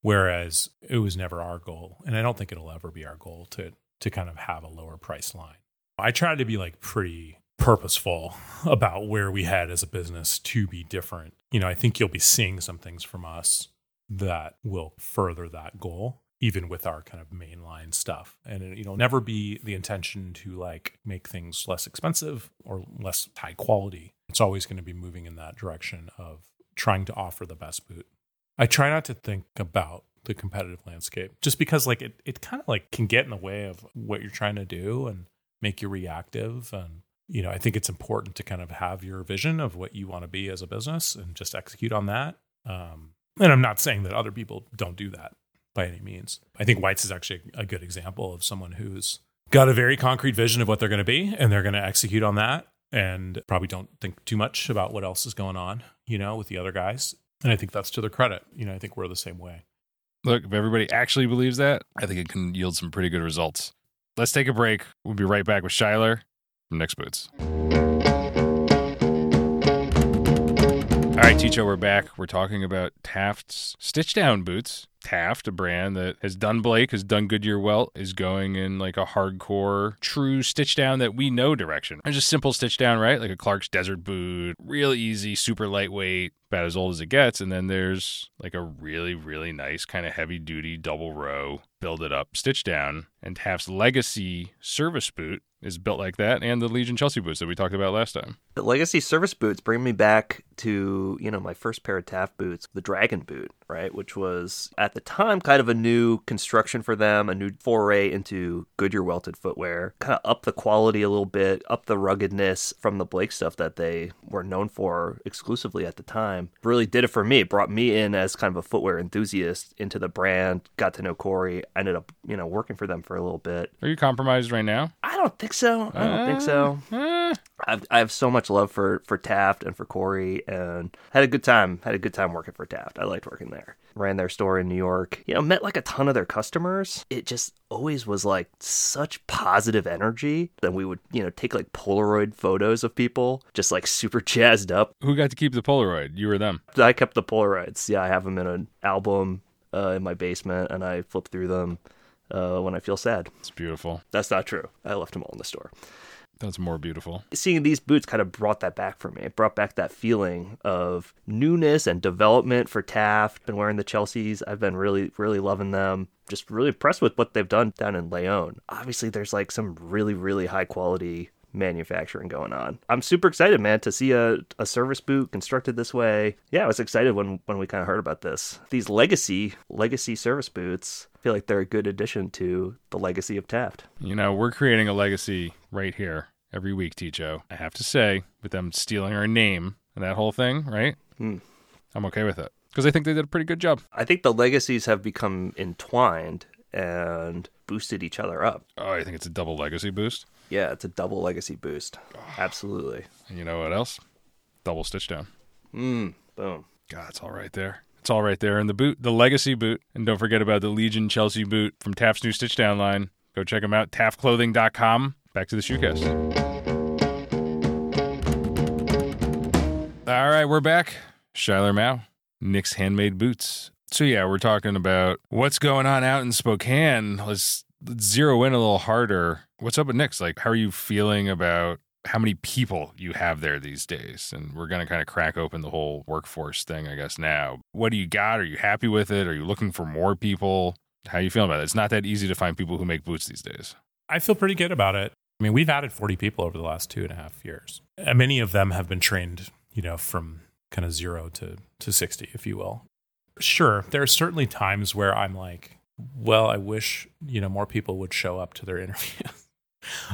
Whereas it was never our goal. And I don't think it'll ever be our goal to, to kind of have a lower price line. I try to be like pretty purposeful about where we head as a business to be different. You know, I think you'll be seeing some things from us that will further that goal, even with our kind of mainline stuff. And it, you know, never be the intention to like make things less expensive or less high quality. It's always going to be moving in that direction of trying to offer the best boot. I try not to think about the competitive landscape just because like it, it kind of like can get in the way of what you're trying to do and make you reactive and you know i think it's important to kind of have your vision of what you want to be as a business and just execute on that. Um, and i'm not saying that other people don't do that by any means. I think whites is actually a good example of someone who's got a very concrete vision of what they're going to be and they're going to execute on that and probably don't think too much about what else is going on you know with the other guys. And i think that's to their credit. You know i think we're the same way. Look, if everybody actually believes that, I think it can yield some pretty good results. Let's take a break. We'll be right back with Shuyler Nicks Boots. All right, Ticho, we're back. We're talking about Taft's stitch down boots. Taft, a brand that has done Blake, has done Goodyear well, is going in like a hardcore, true stitch down that we know direction. There's just simple stitch down, right? Like a Clarks Desert boot, real easy, super lightweight, about as old as it gets. And then there's like a really, really nice kind of heavy duty double row, build it up, stitch down. And Taft's legacy service boot is built like that, and the Legion Chelsea boots that we talked about last time. The legacy service boots bring me back to, you know, my first pair of Taft boots, the Dragon boot, right? Which was at the time kind of a new construction for them, a new foray into Goodyear welted footwear, kind of up the quality a little bit, up the ruggedness from the Blake stuff that they were known for exclusively at the time. Really did it for me. It brought me in as kind of a footwear enthusiast into the brand, got to know Corey, ended up, you know, working for them for a little bit. Are you compromised right now? I don't think so. I don't think so. Eh, I've, I have so much love for for Taft and for Corey, and had a good time. Had a good time working for Taft. I liked working there. Ran their store in New York. You know, met like a ton of their customers. It just always was like such positive energy. Then we would you know take like Polaroid photos of people, just like super jazzed up. who got to keep the Polaroid? You or them? I kept the Polaroids. Yeah, I have them in an album uh, in my basement, and I flip through them uh, when I feel sad. It's beautiful. That's not true. I left them all in the store. That's more beautiful. seeing these boots kind of brought that back for me. It brought back that feeling of newness and development for Taft. Been wearing the Chelseas. I've been really, really loving them. Just really impressed with what they've done down in Leon. Obviously, there's like some really, really high quality manufacturing going on. I'm super excited, man, to see a, a service boot constructed this way. Yeah, I was excited when when we kind of heard about this. These legacy legacy service boots I feel like they're a good addition to the legacy of Taft. You know, we're creating a legacy right here every week, Ticho. I have to say, with them stealing our name and that whole thing, right? Hmm. I'm okay with it because I think they did a pretty good job. I think the legacies have become entwined and boosted each other up. Oh, I think it's a double legacy boost. Yeah, it's a double legacy boost. Absolutely. And you know what else? Double stitch down. Mm, boom. God, it's all right there. It's all right there. And the boot, the legacy boot. And don't forget about the Legion Chelsea boot from Taft's new stitch down line. Go check them out, taftclothing.com. Back to the shoecast. All right, we're back. Shuyler Mowe, Nicks Handmade Boots. So, yeah, we're talking about what's going on out in Spokane. Let's, zero in a little harder. What's up with Nicks? Like, how are you feeling about how many people you have there these days? And we're going to kind of crack open the whole workforce thing, I guess, now. What do you got? Are you happy with it? Are you looking for more people? How are you feeling about it? It's not that easy to find people who make boots these days. I feel pretty good about it. I mean, we've added 40 people over the last two and a half years. And many of them have been trained, you know, from kind of zero to, to 60, if you will. Sure, there are certainly times where I'm like, well, I wish, you know, more people would show up to their interviews.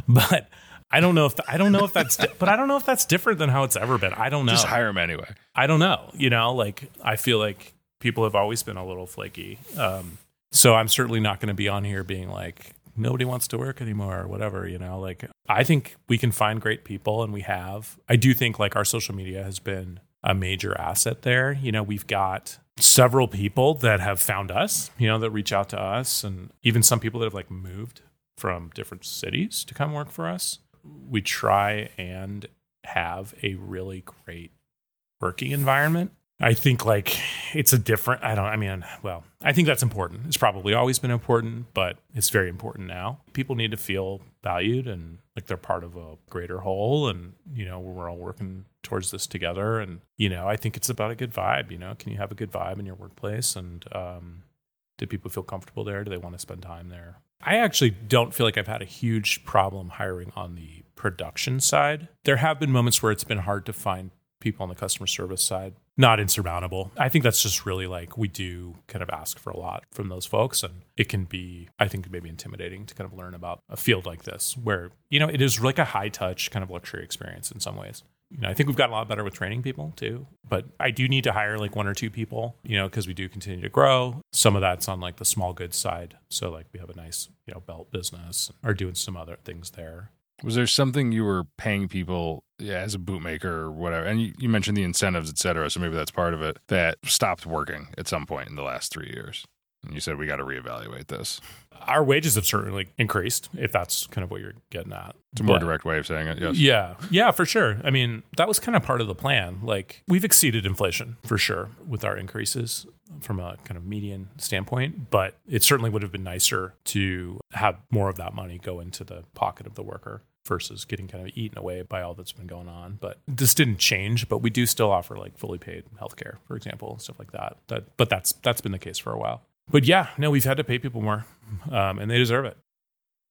but I don't know if I don't know if that's di- but I don't know if that's different than how it's ever been. I don't know. Just hire them anyway. I don't know. You know, like I feel like people have always been a little flaky. Um, so I'm certainly not going to be on here being like nobody wants to work anymore or whatever. You know, like I think we can find great people, and we have. I do think like our social media has been a major asset there. You know, we've got several people that have found us. You know, that reach out to us, and even some people that have like moved from different cities to come work for us. We try and have a really great working environment. I think like it's a different I don't I mean well, I think that's important. It's probably always been important, but it's very important now. People need to feel valued and like they're part of a greater whole and you know, we're all working towards this together and you know, I think it's about a good vibe, you know. Can you have a good vibe in your workplace and um do people feel comfortable there? Do they want to spend time there? I actually don't feel like I've had a huge problem hiring on the production side. There have been moments where it's been hard to find people on the customer service side. Not insurmountable. I think that's just really like we do kind of ask for a lot from those folks. And it can be, I think, maybe intimidating to kind of learn about a field like this where, you know, it is like a high touch kind of luxury experience in some ways you know, I think we've gotten a lot better with training people too. But I do need to hire like one or two people, you know, because we do continue to grow. Some of that's on like the small goods side. So like we have a nice, you know, belt business or doing some other things there. Was there something you were paying people yeah, as a bootmaker or whatever? And you, you mentioned the incentives, et cetera. So maybe that's part of it that stopped working at some point in the last three years. And you said we got to reevaluate this. Our wages have certainly increased, if that's kind of what you're getting at. It's a more But- direct way of saying it. Yes. Yeah, yeah, for sure. I mean, that was kind of part of the plan. Like, we've exceeded inflation for sure with our increases from a kind of median standpoint, but it certainly would have been nicer to have more of that money go into the pocket of the worker versus getting kind of eaten away by all that's been going on. But this didn't change, but we do still offer like fully paid healthcare, for example, and stuff like that. That but that's that's been the case for a while. But yeah, no, we've had to pay people more, um, and they deserve it.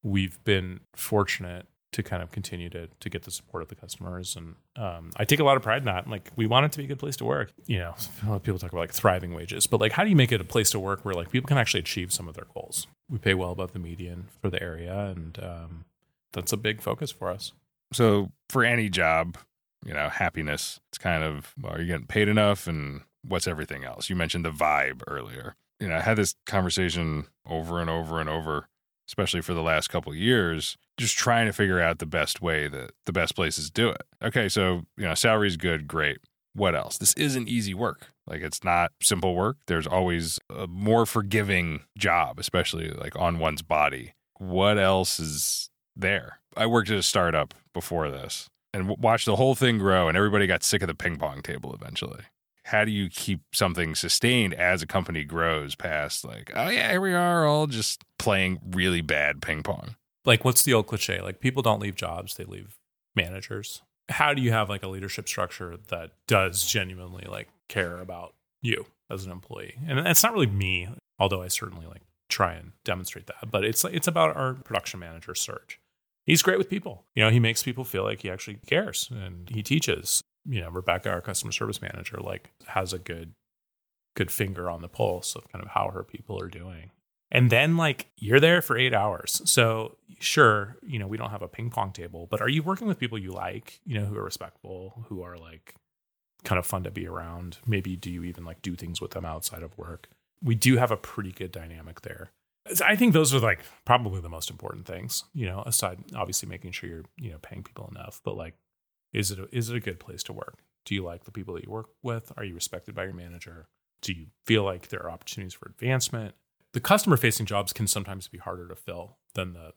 We've been fortunate to kind of continue to to get the support of the customers, and um, I take a lot of pride in that. Like, we want it to be a good place to work. You know, a lot of people talk about like thriving wages, but like, how do you make it a place to work where like people can actually achieve some of their goals? We pay well above the median for the area, and um, that's a big focus for us. So for any job, you know, happiness, it's kind of, well, are you getting paid enough and what's everything else? You mentioned the vibe earlier. You know, I had this conversation over and over and over, especially for the last couple years, just trying to figure out the best way that the best places do it. Okay, so, you know, salary's good, great. What else? This isn't easy work. Like it's not simple work. There's always a more forgiving job, especially like on one's body. What else is there? I worked at a startup before this and watched the whole thing grow, and everybody got sick of the ping pong table eventually. How do you keep something sustained as a company grows past like, oh yeah, here we are all just playing really bad ping pong? like what's the old cliche like people don't leave jobs they leave managers how do you have like a leadership structure that does genuinely like care about you as an employee and it's not really me although i certainly like try and demonstrate that but it's it's about our production manager search he's great with people. You know, he makes people feel like he actually cares and he teaches. You know, Rebecca, our customer service manager, like has a good good finger on the pulse of kind of how her people are doing. And then like you're there for 8 hours. So sure, you know, we don't have a ping pong table, but are you working with people you like, you know, who are respectful, who are like kind of fun to be around? Maybe do you even like do things with them outside of work? We do have a pretty good dynamic there. I think those are like probably the most important things, you know, aside obviously making sure you're, you know, paying people enough, but like is it a, is it a good place to work? Do you like the people that you work with? Are you respected by your manager? Do you feel like there are opportunities for advancement? The customer facing jobs can sometimes be harder to fill than the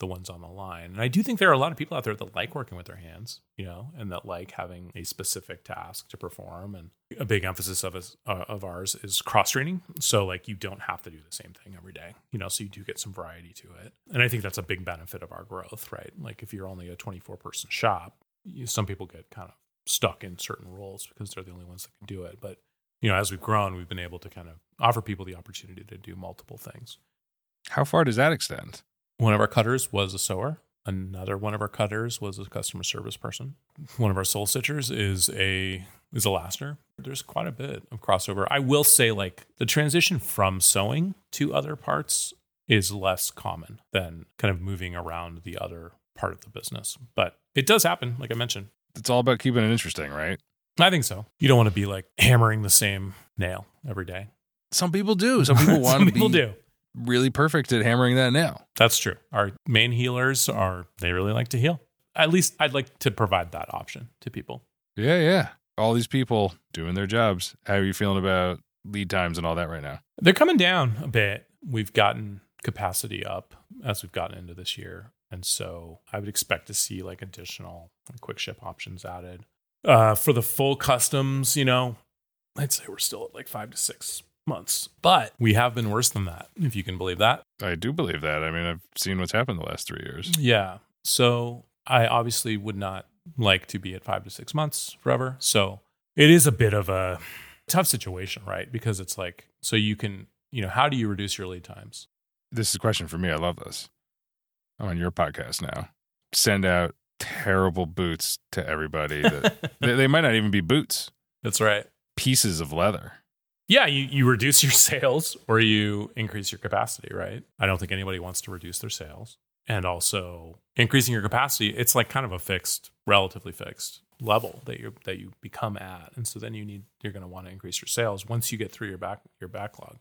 the ones on the line. And I do think there are a lot of people out there that like working with their hands, you know, and that like having a specific task to perform. And a big emphasis of us, uh, of ours is cross training. So like you don't have to do the same thing every day, you know, so you do get some variety to it. And I think that's a big benefit of our growth, right? Like if you're only a 24 person shop, you, some people get kind of stuck in certain roles because they're the only ones that can do it. But you know, as we've grown, we've been able to kind of offer people the opportunity to do multiple things. How far does that extend? One of our cutters was a sewer. Another one of our cutters was a customer service person. One of our sole stitchers is a is a laster. There's quite a bit of crossover. I will say, like the transition from sewing to other parts is less common than kind of moving around the other part of the business. But it does happen, like I mentioned. It's all about keeping it interesting, right? I think so. You don't want to be like hammering the same nail every day. Some people do. Some people want Some to people be do. really perfect at hammering that nail. That's true. Our main heelers are they really like to heel. At least I'd like to provide that option to people. Yeah, yeah. All these people doing their jobs. How are you feeling about lead times and all that right now? They're coming down a bit. We've gotten capacity up as we've gotten into this year. And so I would expect to see like additional quick ship options added. Uh, for the full customs, you know, I'd say we're still at like five to six months, but we have been worse than that, if you can believe that. I do believe that. I mean, I've seen what's happened the last three years. Yeah. So I obviously would not like to be at five to six months forever. So it is a bit of a tough situation, right? Because it's like, so you can, you know, how do you reduce your lead times? This is a question for me. I love this. I'm on your podcast now. Send out terrible boots to everybody. That, they, they might not even be boots, That's right. pieces of leather. Yeah, you, you reduce your sales or you increase your capacity, right? I don't think anybody wants to reduce their sales. And also increasing your capacity, it's like kind of a fixed, relatively fixed level that you that you become at. And so then you need you're going to want to increase your sales once you get through your back your backlog.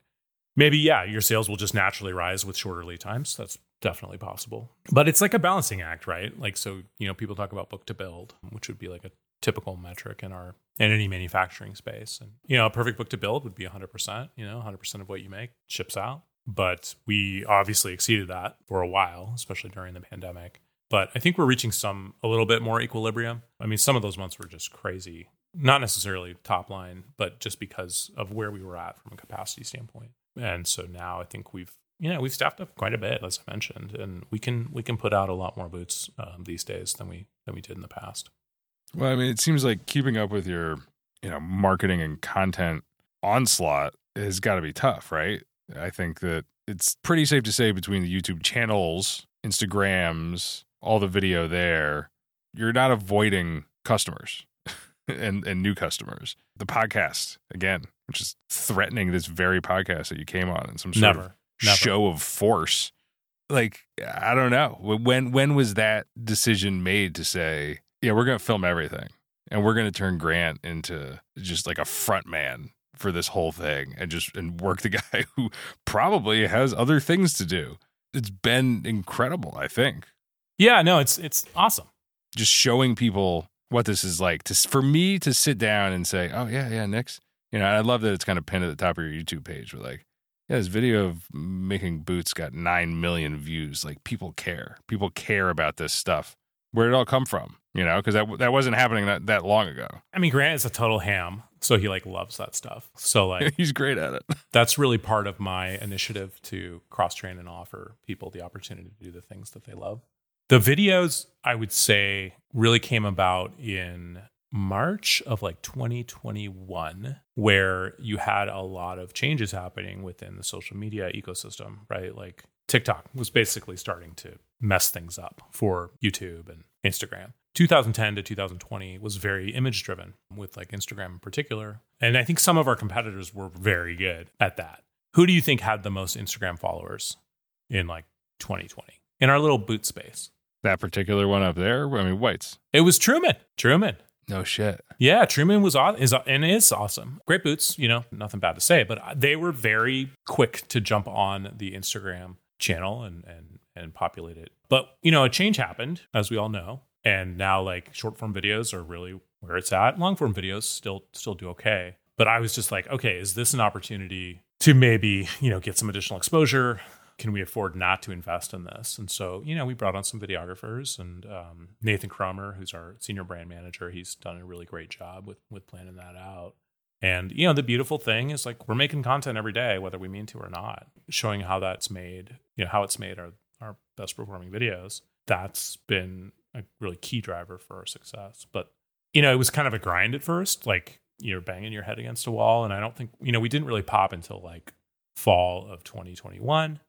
Maybe yeah, your sales will just naturally rise with shorter lead times. That's definitely possible. But it's like a balancing act, right? Like so, you know, people talk about book to build, which would be like a typical metric in our in any manufacturing space. And you know, a perfect book to build would be 100%, you know, 100% of what you make ships out. But we obviously exceeded that for a while, especially during the pandemic. But I think we're reaching some a little bit more equilibrium. I mean, some of those months were just crazy. Not necessarily top line, but just because of where we were at from a capacity standpoint. And so now I think we've you know we've staffed up quite a bit, as I mentioned, and we can we can put out a lot more boots um, these days than we than we did in the past. Well, I mean, it seems like keeping up with your, you know, marketing and content onslaught has got to be tough, right? I think that it's pretty safe to say between the YouTube channels, Instagrams, all the video there, you're not avoiding customers and and new customers. The podcast again, which is threatening this very podcast that you came on in some sort Never, of show of force. Like I don't know when when was that decision made to say yeah we're gonna film everything and we're gonna turn Grant into just like a front man for this whole thing and just and work the guy who probably has other things to do. It's been incredible, I think. Yeah, no, it's it's awesome. Just showing people what this is like to for me to sit down and say, "Oh yeah, yeah, Nicks." You know, I love that it's kind of pinned at the top of your YouTube page. But like, yeah, this video of making boots got nine million views. Like, people care. People care about this stuff. Where did it all come from? You know, because that that wasn't happening that that long ago. I mean, Grant is a total ham, so he like loves that stuff. So like He's great at it. that's really part of my initiative to cross train and offer people the opportunity to do the things that they love. The videos, I would say, really came about in March of like 2021, where you had a lot of changes happening within the social media ecosystem, right? Like TikTok was basically starting to mess things up for YouTube and Instagram. 2010 to 2020 was very image driven with like Instagram in particular. And I think some of our competitors were very good at that. Who do you think had the most Instagram followers in like 2020 in our little boot space? That particular one up there, I mean, whites. It was Truman. Truman. No shit. Yeah, Truman was is and is awesome. Great boots, you know, nothing bad to say, but uh, they were very quick to jump on the Instagram channel and and and populate it. But you know, a change happened, as we all know, and now like short form videos are really where it's at. Long form videos still still do okay, but I was just like, okay, is this an opportunity to maybe you know get some additional exposure? Can we afford not to invest in this? And so, you know, we brought on some videographers and um, Nathan Cromer, who's our senior brand manager. He's done a really great job with with planning that out. And you know, the beautiful thing is like we're making content every day, whether we mean to or not, showing how that's made, you know, how it's made our our best performing videos. That's been a really key driver for our success. But you know, it was kind of a grind at first, like you're banging your head against a wall. And I don't think you know we didn't really pop until like fall of 2021.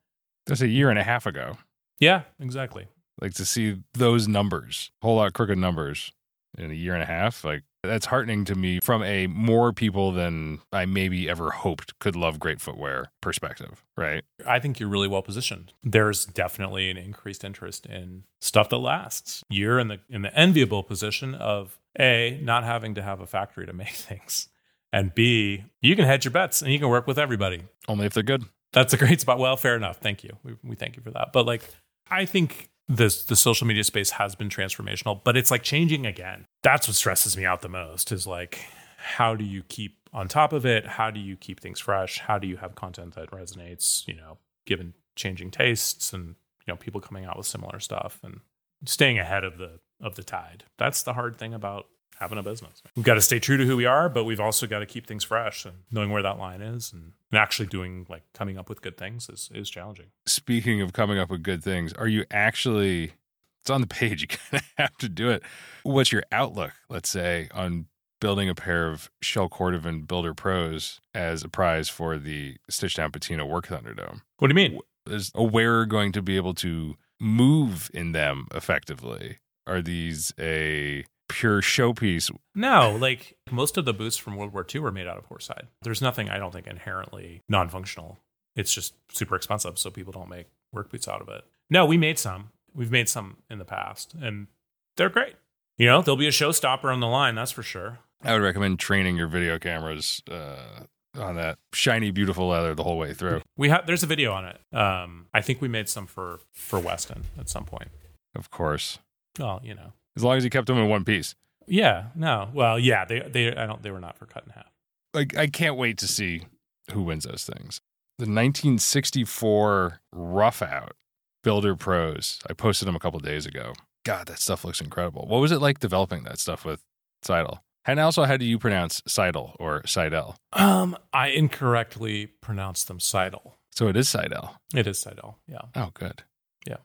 That's a year and a half ago. Yeah, exactly. Like to see those numbers, whole lot of crooked numbers in a year and a half, like that's heartening to me from a more people than I maybe ever hoped could love great footwear perspective, right? I think you're really well positioned. There's definitely an increased interest in stuff that lasts. You're in the in the enviable position of A, not having to have a factory to make things. And B, you can hedge your bets and you can work with everybody. Only if they're good. That's a great spot. Well, fair enough. Thank you. We, we thank you for that. But like I think this the social media space has been transformational, but it's like changing again. That's what stresses me out the most is like how do you keep on top of it? How do you keep things fresh? How do you have content that resonates, you know, given changing tastes and you know people coming out with similar stuff and staying ahead of the of the tide. That's the hard thing about having a business. We've got to stay true to who we are, but we've also got to keep things fresh and knowing where that line is and, and actually doing like coming up with good things is, is challenging. Speaking of coming up with good things, are you actually, it's on the page, you kind of have to do it. What's your outlook, let's say, on building a pair of Shell Cordovan Builder Pros as a prize for the Stitch Down Patina Work Thunderdome? What do you mean? Is uh, a wearer going to be able to move in them effectively? Are these a pure showpiece. No, like most of the boots from World War II were made out of horsehide. There's nothing I don't think inherently non-functional. It's just super expensive, so people don't make work boots out of it. No, we made some. We've made some in the past, and they're great. You know, there'll be a showstopper on the line, that's for sure. I would recommend training your video cameras uh, on that shiny, beautiful leather the whole way through. We have there's a video on it. Um, I think we made some for for Weston at some point. Of course. Well, you know, as long as you kept them in one piece. Yeah. No. Well, yeah. They they I don't they were not for cut in half. Like I can't wait to see who wins those things. The 1964 Rough Out Builder Pros. I posted them a couple days ago. God, that stuff looks incredible. What was it like developing that stuff with Seidel? And also, how do you pronounce Seidel or Seidel? Um, I incorrectly pronounced them Seidel. So it is Seidel. It is Seidel. Yeah. Oh, good. Yeah.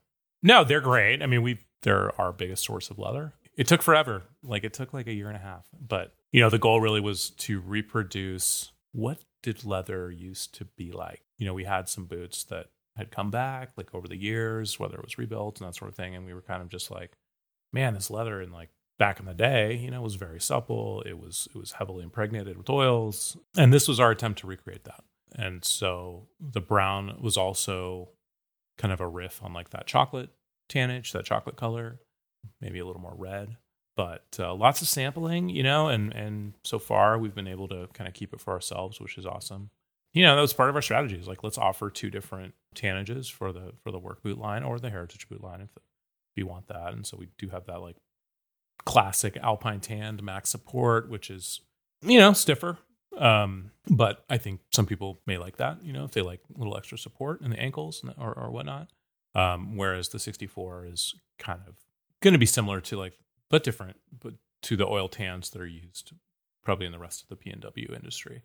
No, they're great. I mean, we they're our biggest source of leather. It took forever. Like it took like a year and a half. But you know, the goal really was to reproduce what did leather used to be like. You know, we had some boots that had come back like over the years, whether it was rebuilt and that sort of thing. And we were kind of just like, man, this leather in like back in the day, you know, was very supple. It was it was heavily impregnated with oils. And this was our attempt to recreate that. And so the brown was also kind of a riff on like that chocolate tannage, that chocolate color, maybe a little more red. But uh, lots of sampling, you know, and and so far we've been able to kind of keep it for ourselves, which is awesome. You know, that was part of our strategy. Is like let's offer two different tannages for the for the work boot line or the heritage boot line if, if you want that. And so we do have that like classic alpine tanned max support, which is you know stiffer, um, but I think some people may like that. You know, if they like a little extra support in the ankles or, or whatnot. Um, whereas the 64 is kind of going to be similar to like, but different, but to the oil tans that are used probably in the rest of the PNW industry.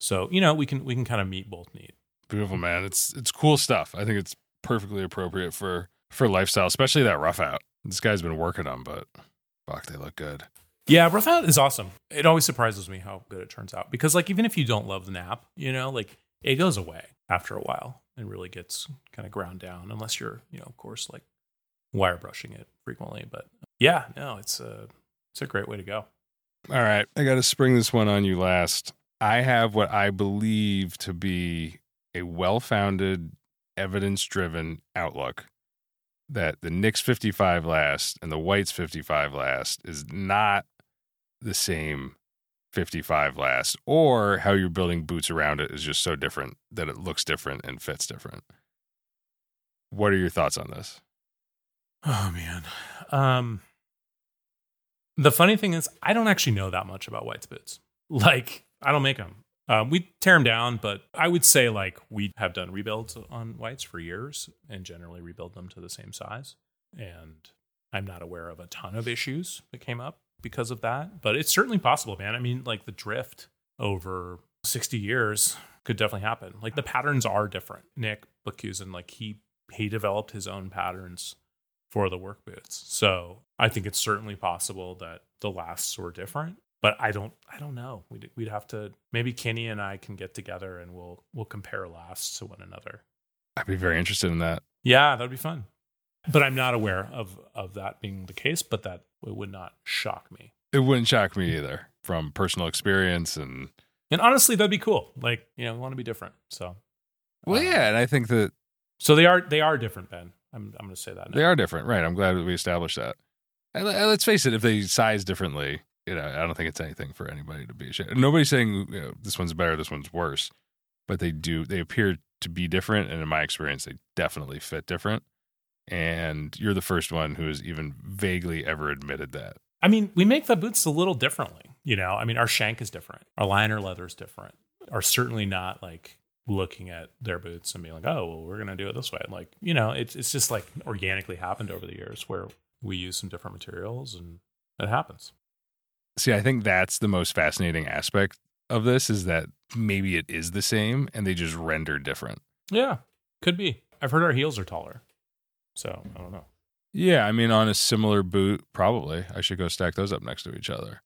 So you know we can we can kind of meet both needs. Beautiful man, it's it's cool stuff. I think it's perfectly appropriate for for lifestyle, especially that rough out. This guy's been working on, but fuck, they look good. Yeah, rough out is awesome. It always surprises me how good it turns out because like even if you don't love the nap, you know, like it goes away after a while and really gets kind of ground down unless you're, you know, of course, like wire brushing it frequently. But yeah, no, it's a it's a great way to go. All right, I got to spring this one on you last. I have what I believe to be a well-founded, evidence-driven outlook that the Nicks 55 last and the Whites 55 last is not the same 55 last, or how you're building boots around it is just so different that it looks different and fits different. What are your thoughts on this? Oh man. Um the funny thing is I don't actually know that much about White's boots. Like I don't make them. Um, we tear them down, but I would say like we have done rebuilds on Whites for years and generally rebuild them to the same size. And I'm not aware of a ton of issues that came up because of that, but it's certainly possible, man. I mean, like the drift over 60 years could definitely happen. Like the patterns are different. Nick Blacusin, like he he developed his own patterns for the work boots. So I think it's certainly possible that the lasts were different, but I don't I don't know. We'd we'd have to maybe Kenny and I can get together and we'll we'll compare lasts to one another. I'd be very interested in that. Yeah, that'd be fun. But I'm not aware of of that being the case, but that it would not shock me. It wouldn't shock me either from personal experience and And honestly, that'd be cool. Like, you know, we want to be different. So well, um, yeah, and I think that So they are they are different, Ben. I'm I'm going to say that. Now. They are different, right? I'm glad that we established that. And let's face it, if they size differently, you know, I don't think it's anything for anybody to be ashamed. Nobody's saying you know, this one's better, this one's worse, but they do. They appear to be different, and in my experience, they definitely fit different. And you're the first one who has even vaguely ever admitted that. I mean, we make the boots a little differently. You know, I mean, our shank is different. Our liner leather is different. Are certainly not like looking at their boots and being like, oh, well, we're gonna do it this way. Like, you know, it's it's just like organically happened over the years where we use some different materials and it happens. See, I think that's the most fascinating aspect of this is that maybe it is the same and they just render different. Yeah, could be. I've heard our heels are taller, so I don't know. Yeah, I mean, on a similar boot, probably. I should go stack those up next to each other.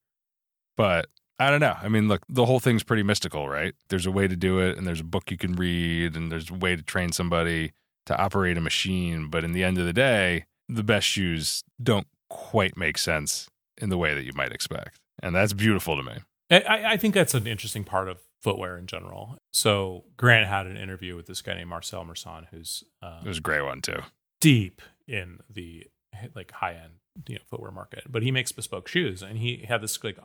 But I don't know. I mean, look, the whole thing's pretty mystical, right? There's a way to do it, and there's a book you can read, and there's a way to train somebody to operate a machine. But in the end of the day, the best shoes don't quite make sense in the way that you might expect. And that's beautiful to me. I, I think that's an interesting part of footwear in general. So Grant had an interview with this guy named Marcell Mrsan, who's um, It was a great one, too. Deep in the like high end you know footwear market, but he makes bespoke shoes, and he had this like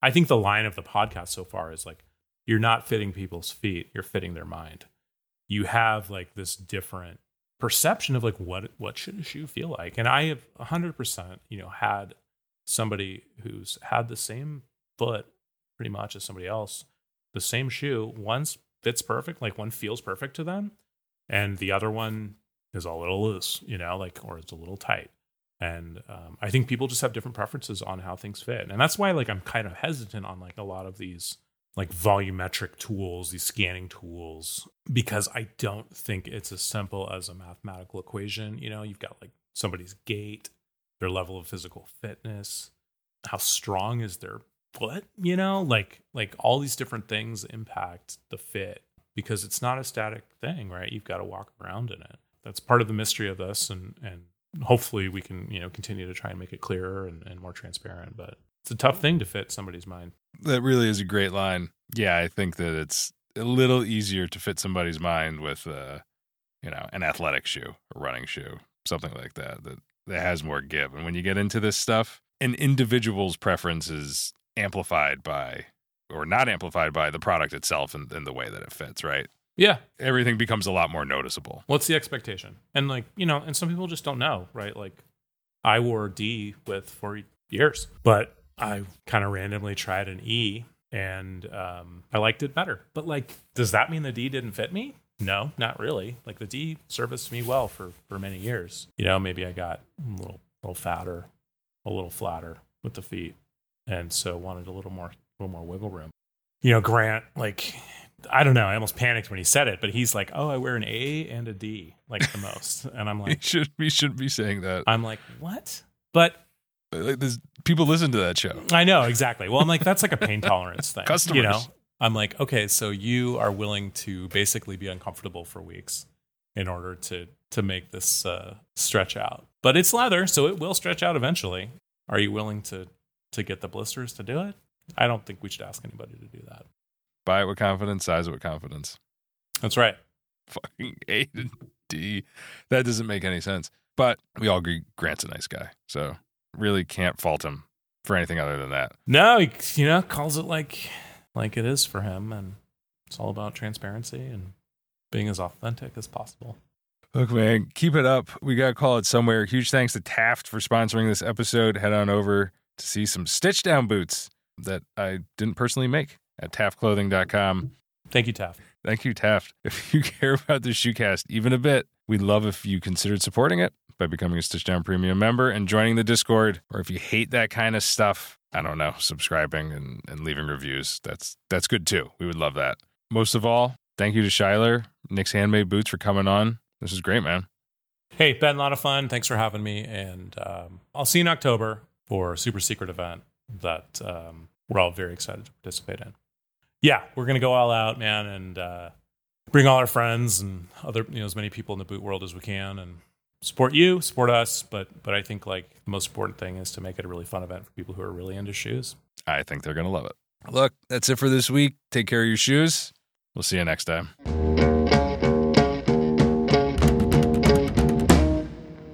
I think the line of the podcast so far is like you're not fitting people's feet, you're fitting their mind. You have like this different perception of like what what should a shoe feel like, and I have hundred percent you know had somebody who's had the same foot pretty much as somebody else, the same shoe, one fits perfect, like one feels perfect to them, and the other one is a little loose, you know, like or it's a little tight. And um, I think people just have different preferences on how things fit, and that's why like I'm kind of hesitant on like a lot of these like volumetric tools, these scanning tools, because I don't think it's as simple as a mathematical equation. You know, you've got like somebody's gait, their level of physical fitness, how strong is their foot, you know, like like all these different things impact the fit because it's not a static thing, right? You've got to walk around in it. That's part of the mystery of this and and hopefully we can, you know, continue to try and make it clearer and, and more transparent. But it's a tough thing to fit somebody's mind. That really is a great line. Yeah, I think that it's a little easier to fit somebody's mind with, uh, you know, an athletic shoe, a running shoe, something like that, that, that has more give. And when you get into this stuff, an individual's preference is amplified by, or not amplified by, the product itself and, and the way that it fits, right? Yeah. Everything becomes a lot more noticeable. What's the expectation? And like, you know, and some people just don't know, right? Like I wore D with for years, but I kind of randomly tried an E and um, I liked it better. But like, does that mean the D didn't fit me? No, not really. Like the D serviced me well for for many years. You know, maybe I got a little little fatter, a little flatter with the feet, and so wanted a little more a little more wiggle room. You know, Grant, like I don't know, I almost panicked when he said it, but he's like, "Oh, I wear an A and a D, like the most," and I'm like, should we shouldn't be saying that. I'm like, what? But Like, there's, people listen to that show. I know exactly. Well, I'm like, that's like a pain tolerance thing. Customers. You know, I'm like, okay, so you are willing to basically be uncomfortable for weeks in order to to make this uh, stretch out. But it's leather, so it will stretch out eventually. Are you willing to to get the blisters to do it? I don't think we should ask anybody to do that. Buy it with confidence, size it with confidence. That's right. Fucking A to D. That doesn't make any sense. But we all agree Grant's a nice guy. So really can't fault him for anything other than that. No, he, you know, calls it like like it is for him, and it's all about transparency and being as authentic as possible. Look, man, keep it up. We got to call it somewhere. Huge thanks to Taft for sponsoring this episode. Head on over to see some stitch down boots that I didn't personally make at taftclothing.com. Thank you, Taft. Thank you, Taft. If you care about the Shoecast even a bit, we'd love if you considered supporting it by becoming a Stitchdown Premium member and joining the Discord. Or if you hate that kind of stuff, I don't know, subscribing and, and leaving reviews. That's that's good too. We would love that. Most of all, thank you to Shuyler, Nicks Handmade Boots for coming on. This is great, man. Hey, been a lot of fun. Thanks for having me, and um, I'll see you in October for a super secret event that um, we're all very excited to participate in. Yeah, we're gonna go all out, man, and uh, bring all our friends and other you know as many people in the boot world as we can, and support you, support us. But but I think like the most important thing is to make it a really fun event for people who are really into shoes. I think they're going to love it. Look, that's it for this week. Take care of your shoes. We'll see you next time.